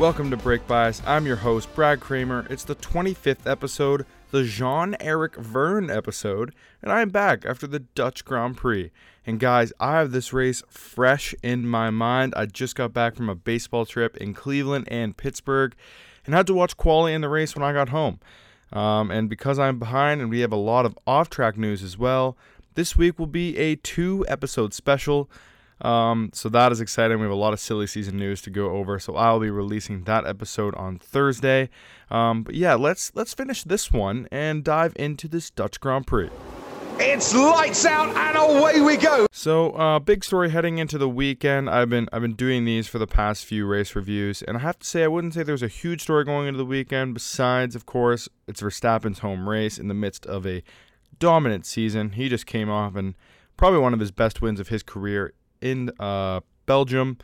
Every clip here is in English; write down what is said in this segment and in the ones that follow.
Welcome to Brake Bias. I'm your host, Brad Kramer. It's the 25th episode, the Jean Eric Vergne episode, and I'm back after the Dutch Grand Prix. And guys, I have this race fresh in my mind. I just got back from a baseball trip in Cleveland and Pittsburgh and had to watch quality in the race when I got home. Um, and because I'm behind and we have a lot of off track news as well, this week will be a two episode special. Um, so that is exciting. We have a lot of silly season news to go over. So I'll be releasing that episode on Thursday. Um, but yeah, let's let's finish this one and dive into this Dutch Grand Prix. It's lights out and away we go. So, uh, big story heading into the weekend. I've been I've been doing these for the past few race reviews, and I have to say I wouldn't say there's a huge story going into the weekend. Besides, of course, it's Verstappen's home race in the midst of a dominant season. He just came off and probably one of his best wins of his career in uh, Belgium,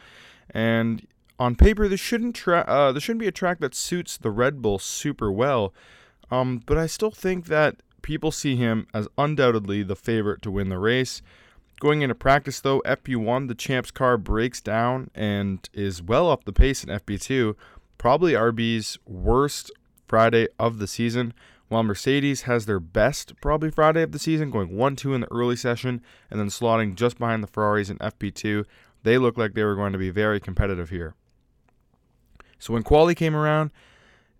and on paper this shouldn't tra- uh, this shouldn't be a track that suits the Red Bull super well. Um, but I still think that people see him as undoubtedly the favorite to win the race. Going into practice though, FP1 the champ's car breaks down and is well off the pace in FP2, probably RB's worst Friday of the season while Mercedes has their best probably Friday of the season, going 1 2 in the early session and then slotting just behind the Ferraris in FP2. They looked like they were going to be very competitive here. So when quali came around,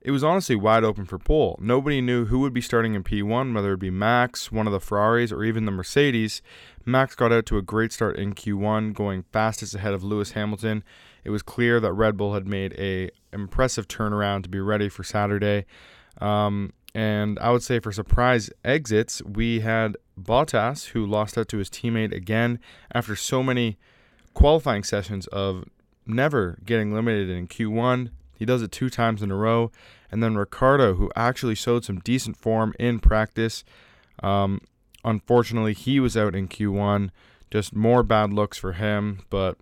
it was honestly wide open for pole. Nobody knew who would be starting in P1, whether it be Max, one of the Ferraris, or even the Mercedes. Max got out to a great start in Q1, going fastest ahead of Lewis Hamilton. It was clear that Red Bull had made a impressive turnaround to be ready for Saturday. Um, and I would say for surprise exits, we had Bottas, who lost out to his teammate again after so many qualifying sessions of never getting limited in Q1. He does it two times in a row. And then Ricciardo, who actually showed some decent form in practice. Um, unfortunately, he was out in Q1. Just more bad looks for him. But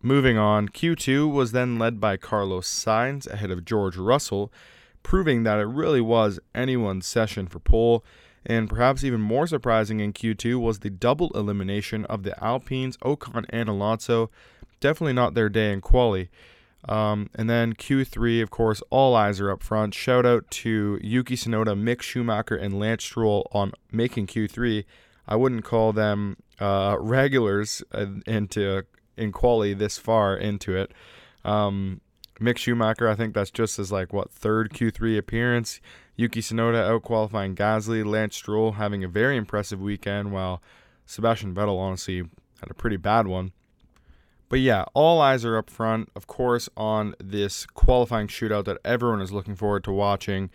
moving on, Q2 was then led by Carlos Sainz ahead of George Russell proving that it really was anyone's session for pole. And perhaps even more surprising in Q2 was the double elimination of the Alpines, Ocon and Alonso. Definitely not their day in quali. Um, and then Q3, of course, all eyes are up front. Shout out to Yuki Tsunoda, Mick Schumacher, and Lance Stroll on making Q3. I wouldn't call them uh, regulars uh, into in quali this far into it. Um, Mick Schumacher, I think that's just his like what third Q3 appearance. Yuki Tsunoda out qualifying Gasly, Lance Stroll having a very impressive weekend, while Sebastian Vettel honestly had a pretty bad one. But yeah, all eyes are up front, of course, on this qualifying shootout that everyone is looking forward to watching.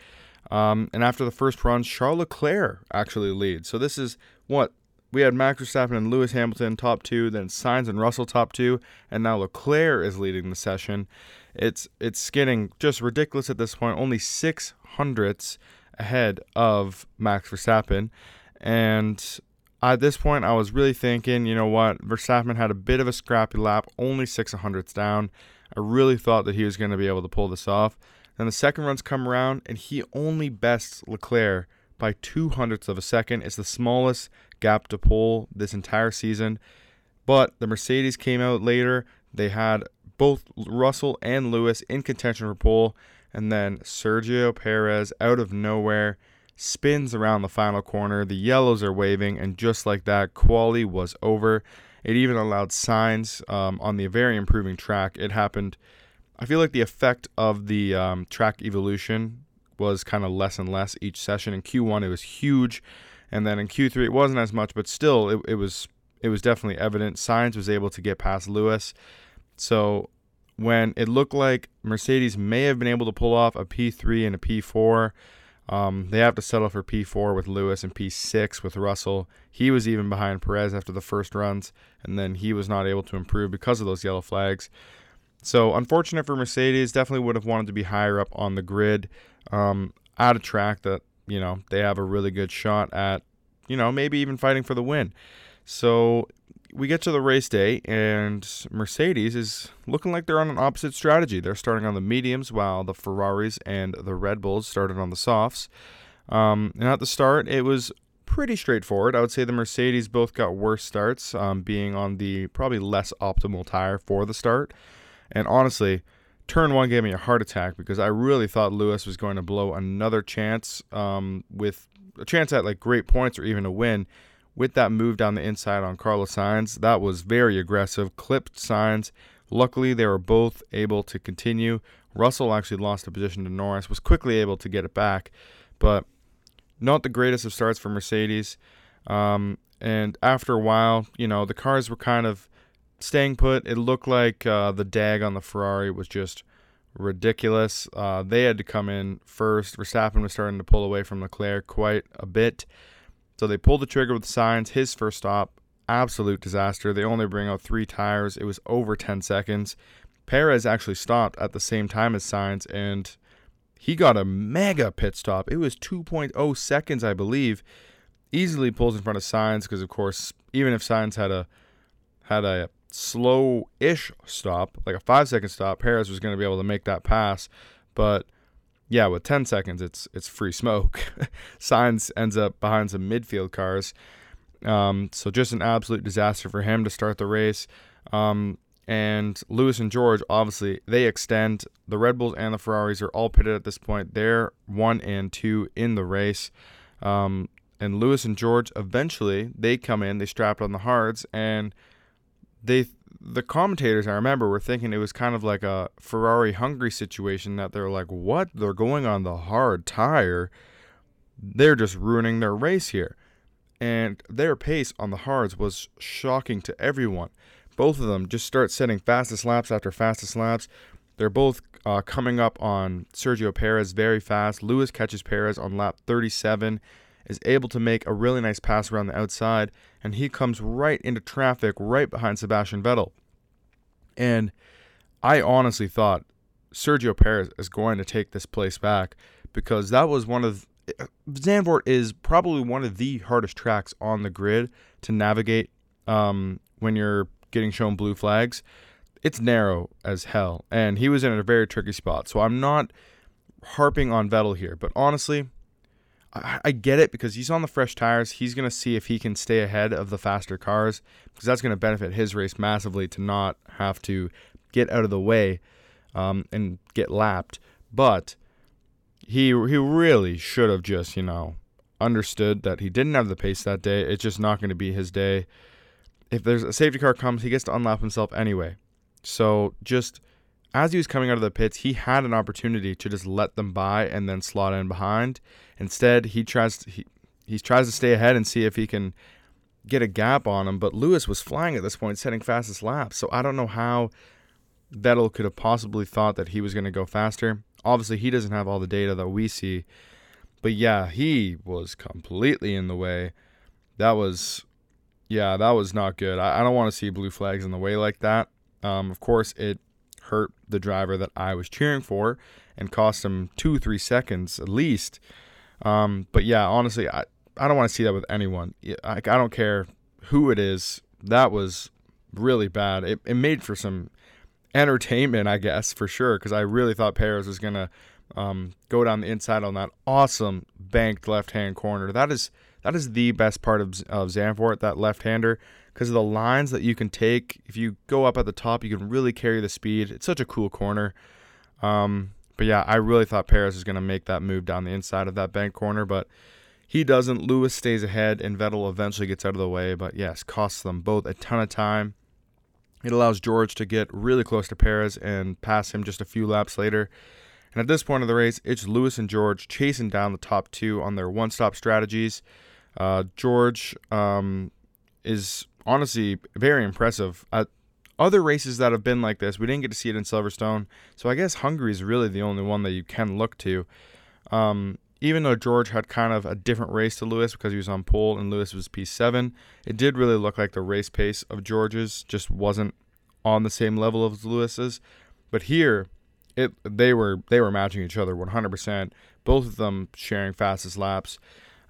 Um, and after the first run, Charles Leclerc actually leads. So this is what we had Max Verstappen and Lewis Hamilton top two, then Sainz and Russell top two, and now Leclerc is leading the session. It's it's getting just ridiculous at this point. Only six hundredths ahead of Max Verstappen, and at this point, I was really thinking, you know what, Verstappen had a bit of a scrappy lap, only six hundredths down. I really thought that he was going to be able to pull this off. Then the second runs come around, and he only bests Leclerc by two hundredths of a second. It's the smallest gap to pole this entire season. But the Mercedes came out later. They had both Russell and Lewis in contention for pole, and then Sergio Perez out of nowhere spins around the final corner. The yellows are waving, and just like that, quali was over. It even allowed Sainz um, on the very improving track. It happened. I feel like the effect of the um, track evolution was kind of less and less each session. In Q1, it was huge, and then in Q3, it wasn't as much, but still, it, it was it was definitely evident. Sainz was able to get past Lewis. So when it looked like Mercedes may have been able to pull off a P3 and a P4, um, they have to settle for P4 with Lewis and P6 with Russell. He was even behind Perez after the first runs, and then he was not able to improve because of those yellow flags. So, unfortunate for Mercedes, definitely would have wanted to be higher up on the grid um, at a track that, you know, they have a really good shot at, you know, maybe even fighting for the win. So, we get to the race day, and Mercedes is looking like they're on an opposite strategy. They're starting on the mediums, while the Ferraris and the Red Bulls started on the softs. Um, and at the start, it was pretty straightforward. I would say the Mercedes both got worse starts, um, being on the probably less optimal tire for the start. And honestly, turn one gave me a heart attack because I really thought Lewis was going to blow another chance um, with a chance at like great points or even a win. With that move down the inside on Carlos Sainz, that was very aggressive, clipped Sainz. Luckily, they were both able to continue. Russell actually lost a position to Norris, was quickly able to get it back, but not the greatest of starts for Mercedes. Um, and after a while, you know, the cars were kind of staying put. It looked like uh, the deg on the Ferrari was just ridiculous. Uh, they had to come in first. Verstappen was starting to pull away from Leclerc quite a bit. So they pulled the trigger with Sainz. his first stop. Absolute disaster. They only bring out three tires. It was over 10 seconds. Perez actually stopped at the same time as Sainz, and he got a mega pit stop. It was 2.0 seconds, I believe. Easily pulls in front of Sainz because, of course, even if Sainz had a had a slow-ish stop, like a five-second stop, Perez was going to be able to make that pass. But yeah, with 10 seconds, it's it's free smoke. Sainz ends up behind some midfield cars. Um, so just an absolute disaster for him to start the race. Um, and Lewis and George, obviously, they extend. The Red Bulls and the Ferraris are all pitted at this point. They're one and two in the race. Um, and Lewis and George eventually they come in, they strap on the hards, and they the commentators I remember were thinking it was kind of like a Ferrari Hungary situation that they're like, what? They're going on the hard tire. They're just ruining their race here. And their pace on the hards was shocking to everyone. Both of them just start setting fastest laps after fastest laps. They're both uh, coming up on Sergio Perez very fast. Lewis catches Perez on lap 37 is able to make a really nice pass around the outside, and he comes right into traffic right behind Sebastian Vettel. And I honestly thought Sergio Perez is going to take this place back because that was one of Zandvoort is probably one of the hardest tracks on the grid to navigate um, when you're getting shown blue flags. It's narrow as hell, and he was in a very tricky spot. So I'm not harping on Vettel here, but honestly, I, get it because he's on the fresh tires. He's going to see if he can stay ahead of the faster cars because that's going to benefit his race massively to not have to get out of the way um, and get lapped. But he he really should have just you know understood that he didn't have the pace that day. It's just not going to be his day. If there's a safety car comes, he gets to unlap himself anyway. So just as he was coming out of the pits, he had an opportunity to just let them by and then slot in behind. Instead, he tries to, he, he tries to stay ahead and see if he can get a gap on him. But Lewis was flying at this point, setting fastest laps. So I don't know how Vettel could have possibly thought that he was going to go faster. Obviously, he doesn't have all the data that we see. But yeah, he was completely in the way. That was, yeah, that was not good. I, I don't want to see blue flags in the way like that. Um, of course, it hurt the driver that I was cheering for and cost him two, three seconds at least. Um, but yeah, honestly, I, I don't want to see that with anyone. I, I don't care who it is. That was really bad. It, it made for some entertainment, I guess, for sure, because I really thought Perez was going to um, go down the inside on that awesome banked left hand corner. That is that is the best part of, of Zandvoort, that left hander because of the lines that you can take. If you go up at the top, you can really carry the speed. It's such a cool corner. Um, but yeah, I really thought Perez was going to make that move down the inside of that bank corner, but he doesn't. Lewis stays ahead, and Vettel eventually gets out of the way. But yes, costs them both a ton of time. It allows George to get really close to Perez and pass him just a few laps later. And at this point of the race, it's Lewis and George chasing down the top two on their one stop strategies. Uh, George um, is honestly very impressive. At other races that have been like this, we didn't get to see it in Silverstone, so I guess Hungary is really the only one that you can look to. Um, even though George had kind of a different race to Lewis because he was on pole and Lewis was P7, it did really look like the race pace of George's just wasn't on the same level as Lewis's. But here, it they were they were matching each other 100%. Both of them sharing fastest laps.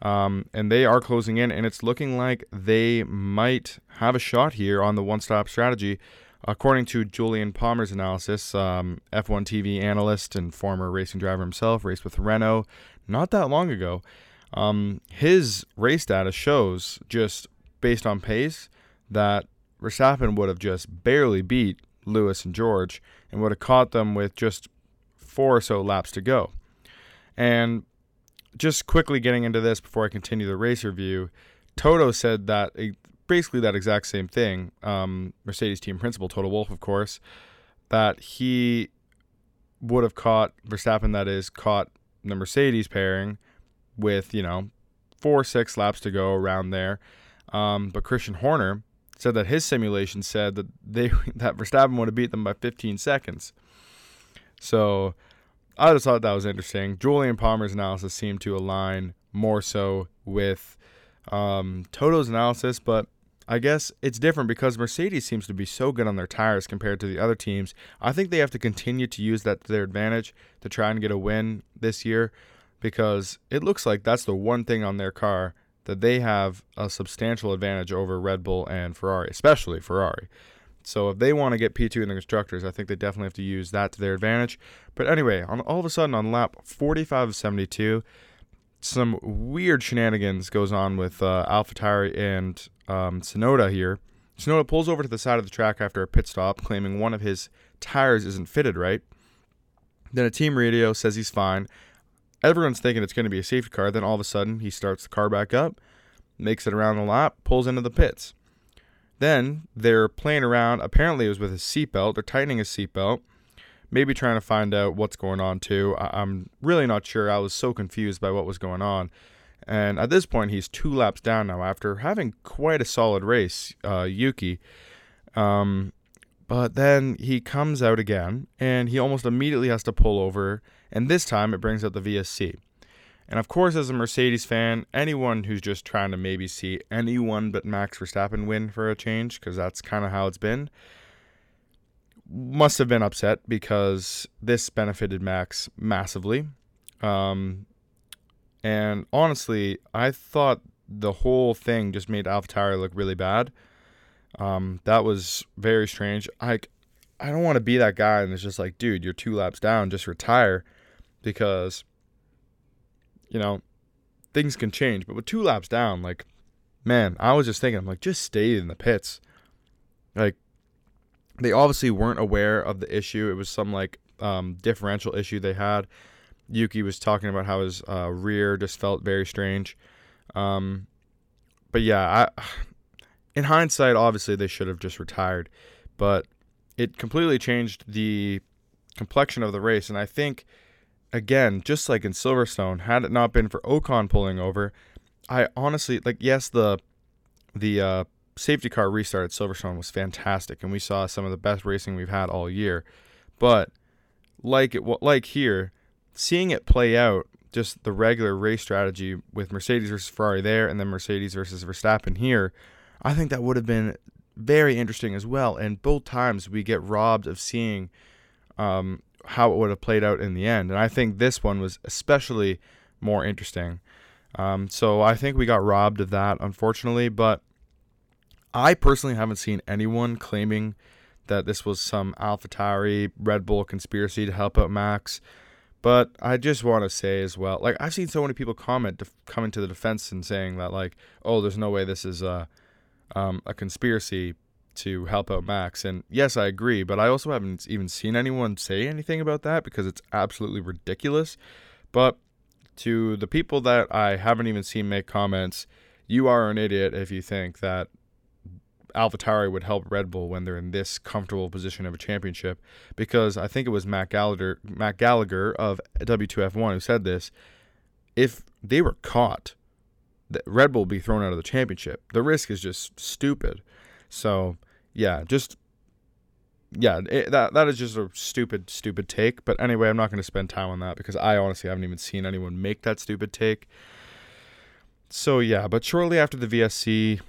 Um, and they are closing in, and it's looking like they might have a shot here on the one stop strategy. According to Jolyon Palmer's analysis, um, F1 TV analyst and former racing driver himself, raced with Renault not that long ago. Um, his race data shows, just based on pace, that Verstappen would have just barely beat Lewis and George and would have caught them with just four or so laps to go. And just quickly getting into this before I continue the race review, Toto said that basically that exact same thing. Um, Mercedes team principal Toto Wolff, of course, that he would have caught Verstappen, that is, caught the Mercedes pairing with you know four six laps to go around there. Um, but Christian Horner said that his simulation said that they that Verstappen would have beat them by 15 seconds. So I just thought that was interesting. Jolyon Palmer's analysis seemed to align more so with um, Toto's analysis, but I guess it's different because Mercedes seems to be so good on their tires compared to the other teams. I think they have to continue to use that to their advantage to try and get a win this year because it looks like that's the one thing on their car that they have a substantial advantage over Red Bull and Ferrari, especially Ferrari. So if they want to get P2 in the constructors, I think they definitely have to use that to their advantage. But anyway, on all of a sudden on lap 45 of 72, some weird shenanigans goes on with uh, AlphaTauri and um, Tsunoda here. Tsunoda pulls over to the side of the track after a pit stop, claiming one of his tires isn't fitted right. Then a team radio says he's fine. Everyone's thinking it's going to be a safety car. Then all of a sudden, he starts the car back up, makes it around the lap, pulls into the pits. Then they're playing around. Apparently, it was with his seatbelt. They're tightening his seatbelt, maybe trying to find out what's going on too. I- am really not sure. I was so confused by what was going on. And at this point, he's two laps down now after having quite a solid race, uh, Yuki. Um, but then he comes out again, and he almost immediately has to pull over. And this time, it brings out the VSC. And of course, as a Mercedes fan, anyone who's just trying to maybe see anyone but Max Verstappen win for a change, because that's kind of how it's been, must have been upset because this benefited Max massively. Um, and honestly, I thought the whole thing just made AlphaTauri look really bad. Um, that was very strange. I, I don't want to be that guy and it's just like, dude, you're two laps down, just retire, because you know, things can change. But with two laps down, like, man, I was just thinking, I'm like, just stay in the pits. Like, they obviously weren't aware of the issue. It was some like um, differential issue they had. Yuki was talking about how his uh, rear just felt very strange. Um, but yeah, I, in hindsight, obviously they should have just retired, but it completely changed the complexion of the race. And I think again, just like in Silverstone, had it not been for Ocon pulling over, I honestly like yes the the uh, safety car restart at Silverstone was fantastic, and we saw some of the best racing we've had all year. But like it like here, seeing it play out, just the regular race strategy with Mercedes versus Ferrari there, and then Mercedes versus Verstappen here, I think that would have been very interesting as well. And both times we get robbed of seeing um, how it would have played out in the end. And I think this one was especially more interesting. Um, so I think we got robbed of that, unfortunately. But I personally haven't seen anyone claiming that this was some AlphaTauri Red Bull conspiracy to help out Max. But I just want to say as well, like I've seen so many people comment def- coming to the defense and saying that like, oh, there's no way this is a um, a conspiracy to help out Max. And yes, I agree, but I also haven't even seen anyone say anything about that because it's absolutely ridiculous. But to the people that I haven't even seen make comments, you are an idiot if you think that AlphaTauri would help Red Bull when they're in this comfortable position of a championship. Because I think it was Matt Gallagher, Matt Gallagher of WTF1 who said this. If they were caught, Red Bull would be thrown out of the championship. The risk is just stupid. So yeah, just yeah, it, that that is just a stupid, stupid take. But anyway, I'm not going to spend time on that because I honestly haven't even seen anyone make that stupid take. So yeah, but shortly after the VSC,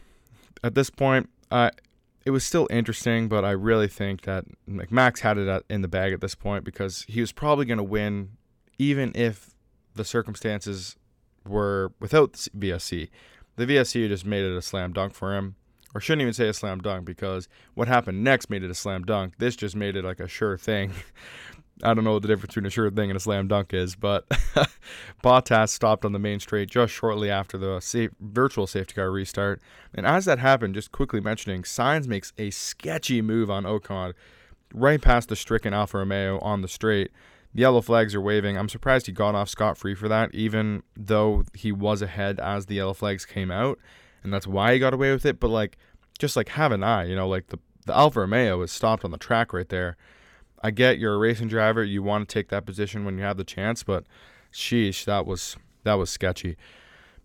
at this point, it was still interesting, but I really think that like Max had it in the bag at this point because he was probably going to win, even if the circumstances were without the VSC. The VSC just made it a slam dunk for him or shouldn't even say a slam dunk because what happened next made it a slam dunk. This just made it like a sure thing. I don't know what the difference between a sure thing and a slam dunk is, but Bottas stopped on the main straight just shortly after the safe, virtual safety car restart. And as that happened, just quickly mentioning, Sainz makes a sketchy move on Ocon, right past the stricken Alfa Romeo on the straight. The yellow flags are waving. I'm surprised he got off scot free for that, even though he was ahead as the yellow flags came out, and that's why he got away with it. But like, just like have an eye, you know, like the the Alfa Romeo is stopped on the track right there. I get you're a racing driver, you want to take that position when you have the chance, but sheesh, that was that was sketchy.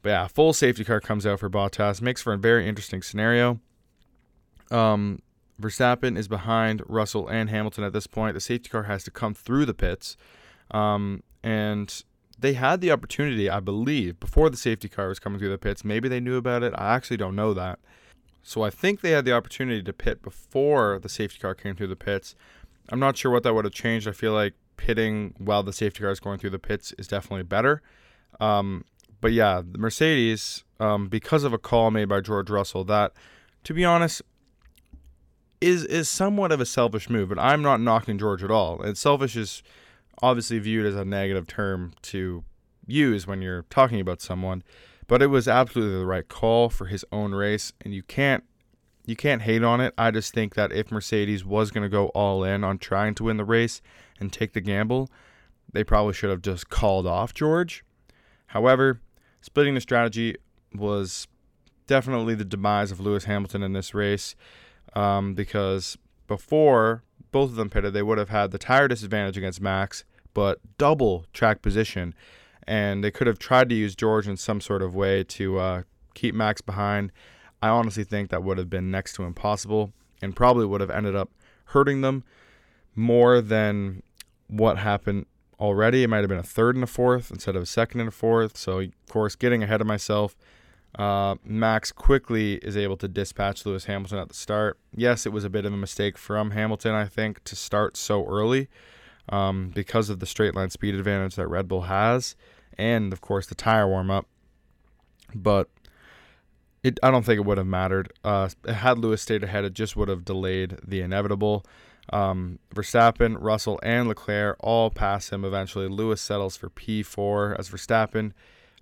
But yeah, full safety car comes out for Bottas, makes for a very interesting scenario. Um, Verstappen is behind Russell and Hamilton at this point. The safety car has to come through the pits, um, and they had the opportunity, I believe, before the safety car was coming through the pits. Maybe they knew about it. I actually don't know that. So I think they had the opportunity to pit before the safety car came through the pits. I'm not sure what that would have changed. I feel like pitting while the safety car is going through the pits is definitely better. Um, but yeah, the Mercedes, um, because of a call made by George Russell, that, to be honest, is is somewhat of a selfish move. But I'm not knocking George at all. And selfish is obviously viewed as a negative term to use when you're talking about someone. But it was absolutely the right call for his own race, and you can't you can't hate on it. I just think that if Mercedes was going to go all in on trying to win the race and take the gamble, they probably should have just called off George. However, splitting the strategy was definitely the demise of Lewis Hamilton in this race um, because before both of them pitted, they would have had the tire disadvantage against Max, but double track position. And they could have tried to use George in some sort of way to uh, keep Max behind I honestly think that would have been next to impossible and probably would have ended up hurting them more than what happened already. It might have been a third and a fourth instead of a second and a fourth. So, of course, getting ahead of myself, uh, Max quickly is able to dispatch Lewis Hamilton at the start. Yes, it was a bit of a mistake from Hamilton, I think, to start so early um, because of the straight line speed advantage that Red Bull has, and of course the tire warm up. But it, I don't think it would have mattered. Uh, had Lewis stayed ahead, it just would have delayed the inevitable. Um, Verstappen, Russell, and Leclerc all pass him eventually. Lewis settles for P4 as Verstappen,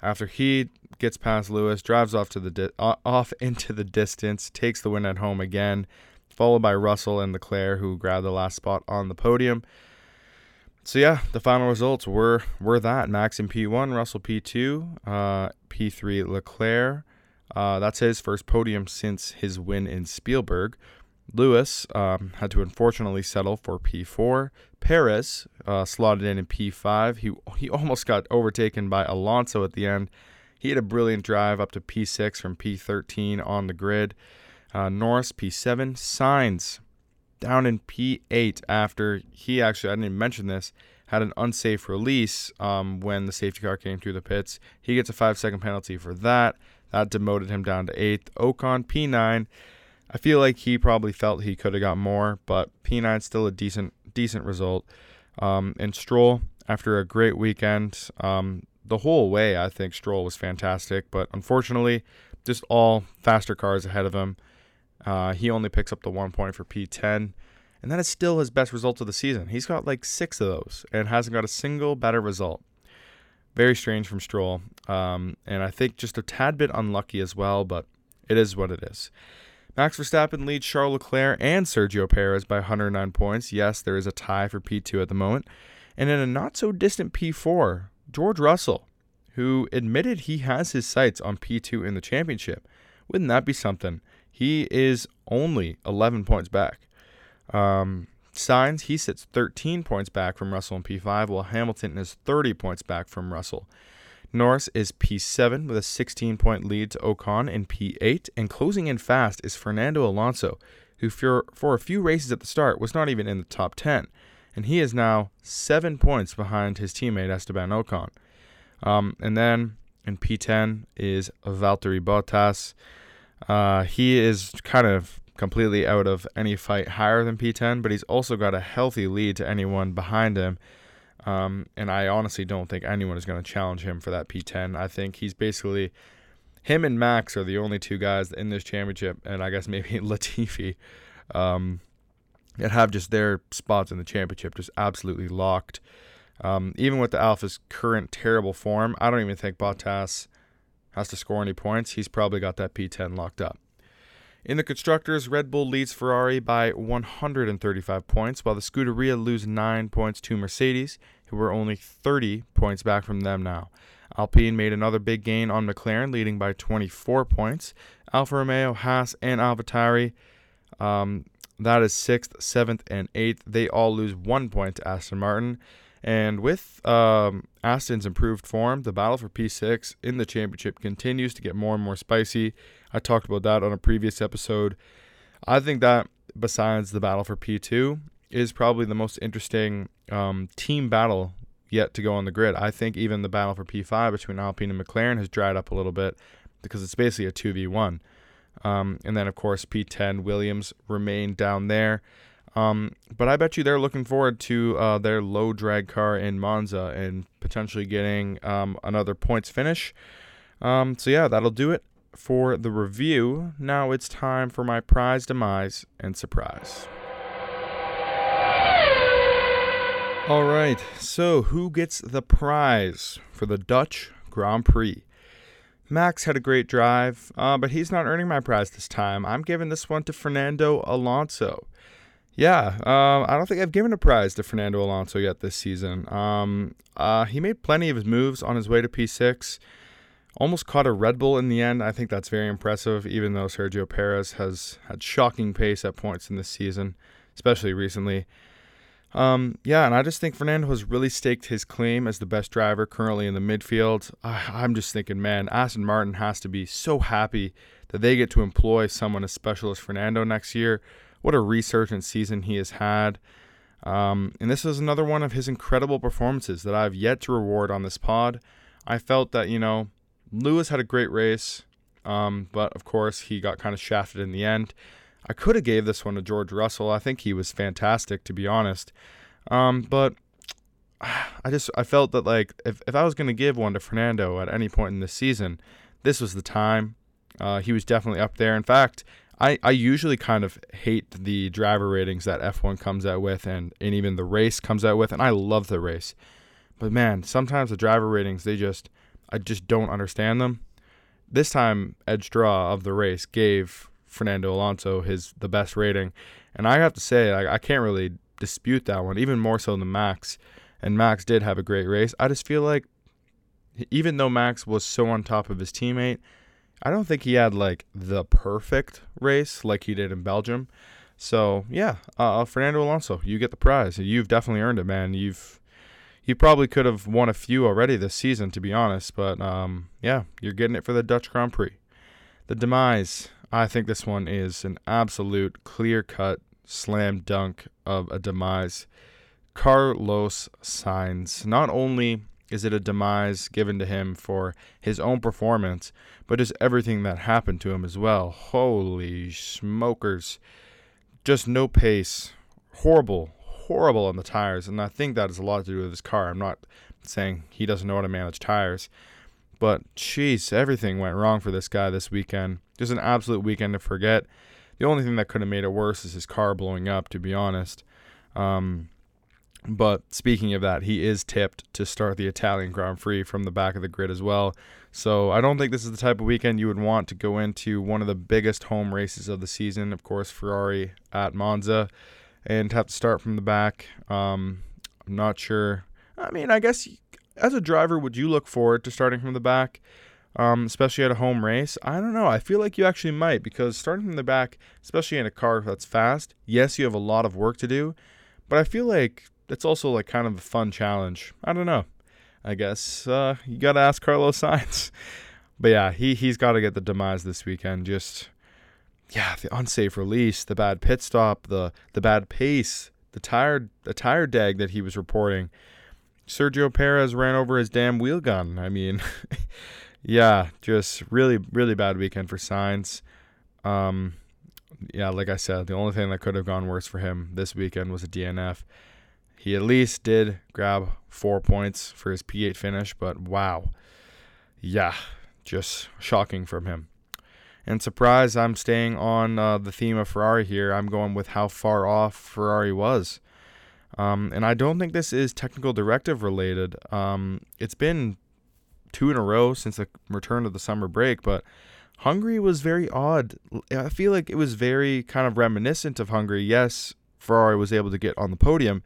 after he gets past Lewis, drives off to the di- off into the distance, takes the win at home again, followed by Russell and Leclerc, who grabbed the last spot on the podium. So yeah, the final results were were that Max in P1, Russell P2, uh, P3 Leclerc. Uh, that's his first podium since his win in Spielberg. Lewis um, had to unfortunately settle for P4. Perez uh, slotted in in P5. He he almost got overtaken by Alonso at the end. He had a brilliant drive up to P6 from P13 on the grid. Uh, Norris P7. Sainz down in P8 after he actually I didn't even mention this had an unsafe release um, when the safety car came through the pits. He gets a five second penalty for that. That demoted him down to eighth. Ocon P9. I feel like he probably felt he could have got more, but P9 still a decent decent result. Um, and Stroll, after a great weekend, um, the whole way I think Stroll was fantastic, but unfortunately, just all faster cars ahead of him. Uh, he only picks up the one point for P10, and that is still his best result of the season. He's got like six of those and hasn't got a single better result. Very strange from Stroll. Um, and I think just a tad bit unlucky as well, but it is what it is. Max Verstappen leads Charles Leclerc and Sergio Perez by 109 points. Yes, there is a tie for P2 at the moment. And in a not so distant P4, George Russell, who admitted he has his sights on P2 in the championship. Wouldn't that be something? He is only 11 points back. Um, Sainz, he sits 13 points back from Russell in P5, while Hamilton is 30 points back from Russell. Norris is P7 with a 16 point lead to Ocon in P8, and closing in fast is Fernando Alonso, who for, for a few races at the start was not even in the top 10, and he is now 7 points behind his teammate Esteban Ocon. Um, and then in P10 is Valtteri Bottas. Uh, he is kind of completely out of any fight higher than P10, but he's also got a healthy lead to anyone behind him. Um, and I honestly don't think anyone is going to challenge him for that P10. I think he's basically him and Max are the only two guys in this championship, and I guess maybe Latifi um, that have just their spots in the championship just absolutely locked. Um, even with the Alfa's current terrible form, I don't even think Bottas has to score any points. He's probably got that P10 locked up. In the constructors, Red Bull leads Ferrari by 135 points, while the Scuderia lose 9 points to Mercedes, who are only 30 points back from them now. Alpine made another big gain on McLaren, leading by 24 points. Alfa Romeo, Haas, and AlphaTauri, um, that is 6th, 7th, and 8th. They all lose one point to Aston Martin. And with um, Aston's improved form, the battle for P6 in the championship continues to get more and more spicy. I talked about that on a previous episode. I think that besides the battle for P2 is probably the most interesting um, team battle yet to go on the grid. I think even the battle for P5 between Alpine and McLaren has dried up a little bit because it's basically a 2v1. Um, and then, of course, P10 Williams remain down there. Um, but I bet you they're looking forward to uh, their low drag car in Monza and potentially getting um, another points finish. Um, so, yeah, that'll do it for the review. Now it's time for my prize, demise, and surprise. All right, so who gets the prize for the Dutch Grand Prix? Max had a great drive, uh, but he's not earning my prize this time. I'm giving this one to Fernando Alonso. Yeah, uh, I don't think I've given a prize to Fernando Alonso yet this season. Um, uh, he made plenty of his moves on his way to P6. Almost caught a Red Bull in the end. I think that's very impressive, even though Sergio Perez has had shocking pace at points in this season, especially recently. Um, yeah, and I just think Fernando has really staked his claim as the best driver currently in the midfield. I'm just thinking, man, Aston Martin has to be so happy that they get to employ someone as special as Fernando next year. What a resurgent season he has had. Um, and this is another one of his incredible performances that I've yet to reward on this pod. I felt that, you know, Lewis had a great race, um, but of course he got kind of shafted in the end. I could have gave this one to George Russell. I think he was fantastic, to be honest. Um, but I just I felt that like if, if I was going to give one to Fernando at any point in this season, this was the time. Uh, he was definitely up there. In fact, I, I usually kind of hate the driver ratings that F1 comes out with and, and even the race comes out with, and I love the race. But man, sometimes the driver ratings they just I just don't understand them. This time, Edd Straw of the race gave Fernando Alonso his the best rating, and I have to say I, I can't really dispute that one, even more so than Max. And Max did have a great race. I just feel like even though Max was so on top of his teammate, I don't think he had like the perfect race like he did in Belgium. So yeah, uh, Fernando Alonso, you get the prize. You've definitely earned it, man. You've he probably could have won a few already this season, to be honest. But um, yeah, you're getting it for the Dutch Grand Prix. The demise. I think this one is an absolute clear cut slam dunk of a demise. Carlos Sainz. Not only is it a demise given to him for his own performance, but just everything that happened to him as well. Holy smokers. Just no pace. Horrible, horrible on the tires, and I think that has a lot to do with his car. I'm not saying he doesn't know how to manage tires, but jeez, everything went wrong for this guy this weekend. Just an absolute weekend to forget. The only thing that could have made it worse is his car blowing up, to be honest. Um, but speaking of that, he is tipped to start the Italian Grand Prix from the back of the grid as well. So I don't think this is the type of weekend you would want to go into one of the biggest home races of the season. Of course, Ferrari at Monza and have to start from the back. Um, I'm not sure. I mean, I guess as a driver, would you look forward to starting from the back, um, especially at a home race? I don't know. I feel like you actually might because starting from the back, especially in a car that's fast, yes, you have a lot of work to do, but I feel like it's also like kind of a fun challenge. I don't know. I guess uh, you got to ask Carlos Sainz. but yeah, he he's got to get the demise this weekend. Just yeah, the unsafe release, the bad pit stop, the the bad pace, the tire the tire deg that he was reporting. Sergio Perez ran over his damn wheel gun. I mean, yeah, just really really bad weekend for Sainz. Um, yeah, like I said, the only thing that could have gone worse for him this weekend was a DNF. He at least did grab four points for his P8 finish, but wow, yeah, just shocking from him. And surprise, I'm staying on uh, the theme of Ferrari here. I'm going with how far off Ferrari was. Um, and I don't think this is technical directive related. Um, it's been two in a row since the return of the summer break, but Hungary was very odd. I feel like it was very kind of reminiscent of Hungary. Yes, Ferrari was able to get on the podium,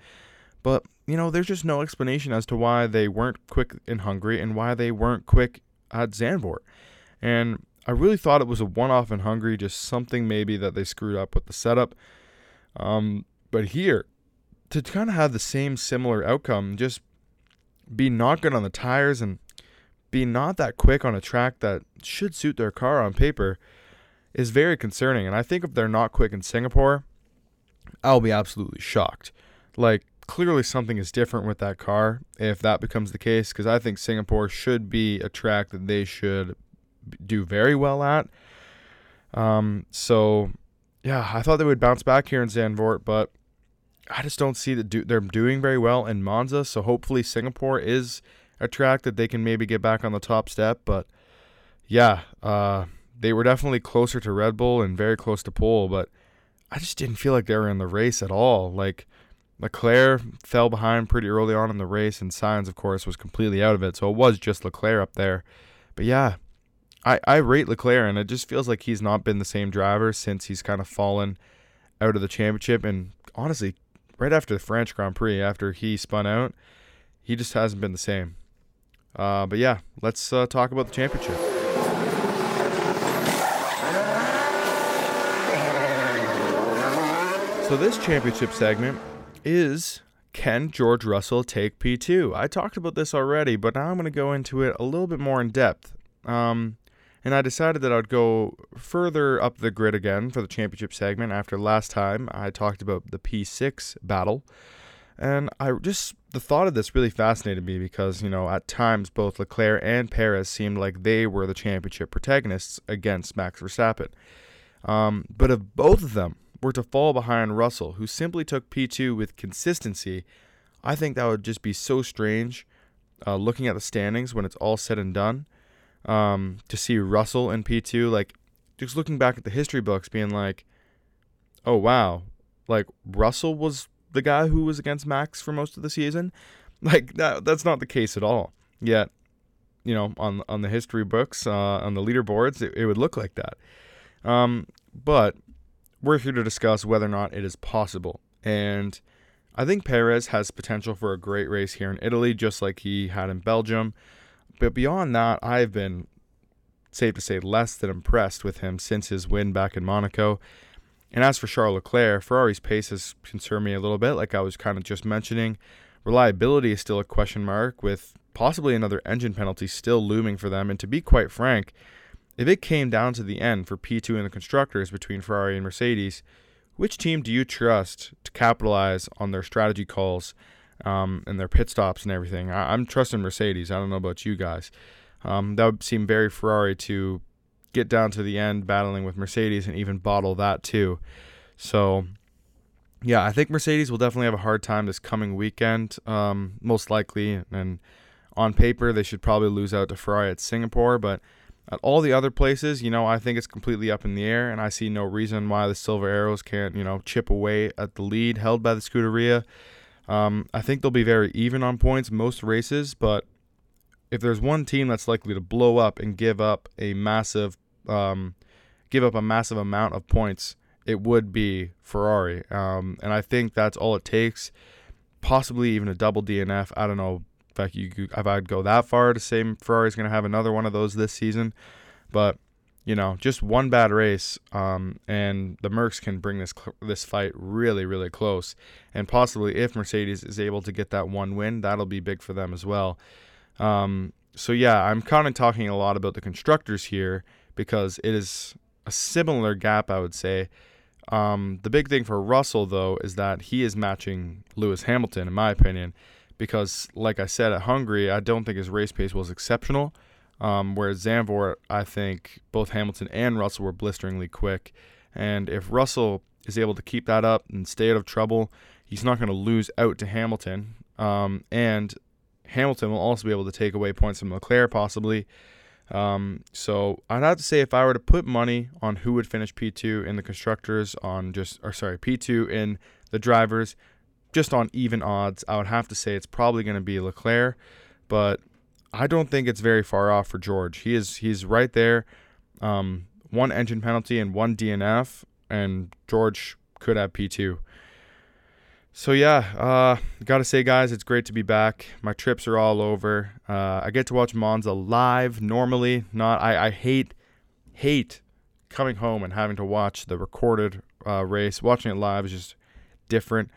but you know, there's just no explanation as to why they weren't quick in Hungary and why they weren't quick at Zandvoort. And I really thought it was a one-off in Hungary, just something maybe that they screwed up with the setup. Um, but here, to kind of have the same similar outcome, just be not good on the tires and be not that quick on a track that should suit their car on paper is very concerning. And I think if they're not quick in Singapore, I'll be absolutely shocked. Like, clearly something is different with that car if that becomes the case, because I think Singapore should be a track that they should do very well at. Um, so, yeah, I thought they would bounce back here in Zandvoort, but I just don't see that do- they're doing very well in Monza. So hopefully Singapore is a track that they can maybe get back on the top step. But yeah, uh, they were definitely closer to Red Bull and very close to pole, but I just didn't feel like they were in the race at all. Like Leclerc fell behind pretty early on in the race, and Sainz, of course, was completely out of it. So it was just Leclerc up there. But yeah, I, I rate Leclerc, and it just feels like he's not been the same driver since he's kind of fallen out of the championship. And honestly, right after the French Grand Prix, after he spun out, he just hasn't been the same. Uh, but yeah, let's uh, talk about the championship. So this championship segment is can George Russell take P2? I talked about this already, but now I'm going to go into it a little bit more in depth. Um, and I decided that I'd go further up the grid again for the championship segment after last time I talked about the P6 battle. And I just, the thought of this really fascinated me because, you know, at times both Leclerc and Perez seemed like they were the championship protagonists against Max Verstappen. Um, but if both of them were to fall behind Russell, who simply took P2 with consistency, I think that would just be so strange uh, looking at the standings when it's all said and done um, to see Russell in P2, like just looking back at the history books, being like, oh wow, like Russell was the guy who was against Max for most of the season. Like that, that's not the case at all. Yet, you know, on on the history books, uh, on the leaderboards, it, it would look like that. Um, but we're here to discuss whether or not it is possible. And I think Perez has potential for a great race here in Italy, just like he had in Belgium. But beyond that, I've been safe to say less than impressed with him since his win back in Monaco. And as for Charles Leclerc, Ferrari's pace has concerned me a little bit, like I was kind of just mentioning. Reliability is still a question mark, with possibly another engine penalty still looming for them. And to be quite frank, if it came down to the end for P2 and the constructors between Ferrari and Mercedes, which team do you trust to capitalize on their strategy calls um, and their pit stops and everything. I, am trusting Mercedes. I don't know about you guys. Um, that would seem very Ferrari to get down to the end battling with Mercedes and even bottle that too. So, yeah, I think Mercedes will definitely have a hard time this coming weekend, um, most likely. And on paper, they should probably lose out to Ferrari at Singapore, but at all the other places, you know, I think it's completely up in the air, and I see no reason why the Silver Arrows can't, you know, chip away at the lead held by the Scuderia. Um, I think they'll be very even on points most races, but if there's one team that's likely to blow up and give up a massive, um, give up a massive amount of points, it would be Ferrari. Um, and I think that's all it takes. Possibly even a double DNF. I don't know if, I, you, if I'd go that far to say Ferrari's going to have another one of those this season, but you know, just one bad race, um, and the Mercs can bring this this fight really, really close. And possibly, if Mercedes is able to get that one win, that'll be big for them as well. Um, so yeah, I'm kind of talking a lot about the constructors here because it is a similar gap, I would say. Um, the big thing for Russell, though, is that he is matching Lewis Hamilton, in my opinion, because, like I said, at Hungary, I don't think his race pace was exceptional. Um, whereas Zandvoort, I think both Hamilton and Russell were blisteringly quick. And if Russell is able to keep that up and stay out of trouble, he's not going to lose out to Hamilton. Um, and Hamilton will also be able to take away points from Leclerc, possibly. Um, so I'd have to say if I were to put money on who would finish P2 in the constructors, on just, or sorry, P2 in the drivers, just on even odds, I would have to say it's probably going to be Leclerc. But I don't think it's very far off for George. He is he's right there. um, one engine penalty and one DNF, and George could have P2. So yeah, uh, gotta say, guys, it's great to be back. My trips are all over. Uh, I get to watch Monza live normally. Not I, I hate hate coming home and having to watch the recorded uh, race. Watching it live is just different.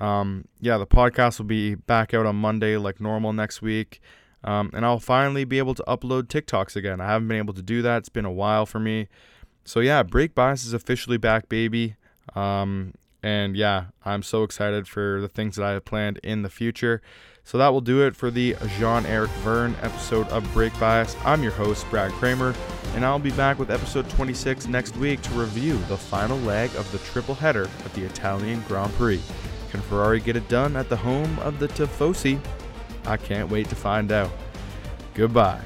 Um, yeah, the podcast will be back out on Monday like normal next week. Um, and I'll finally be able to upload TikToks again. I haven't been able to do that. It's been a while for me. So yeah, Brake Bias is officially back, baby. Um, and yeah, I'm so excited for the things that I have planned in the future. So that will do it for the Jean Eric Vergne episode of Brake Bias. I'm your host, Brad Kramer, and I'll be back with episode 26 next week to review the final leg of the triple header at the Italian Grand Prix. Can Ferrari get it done at the home of the Tifosi? I can't wait to find out. Goodbye.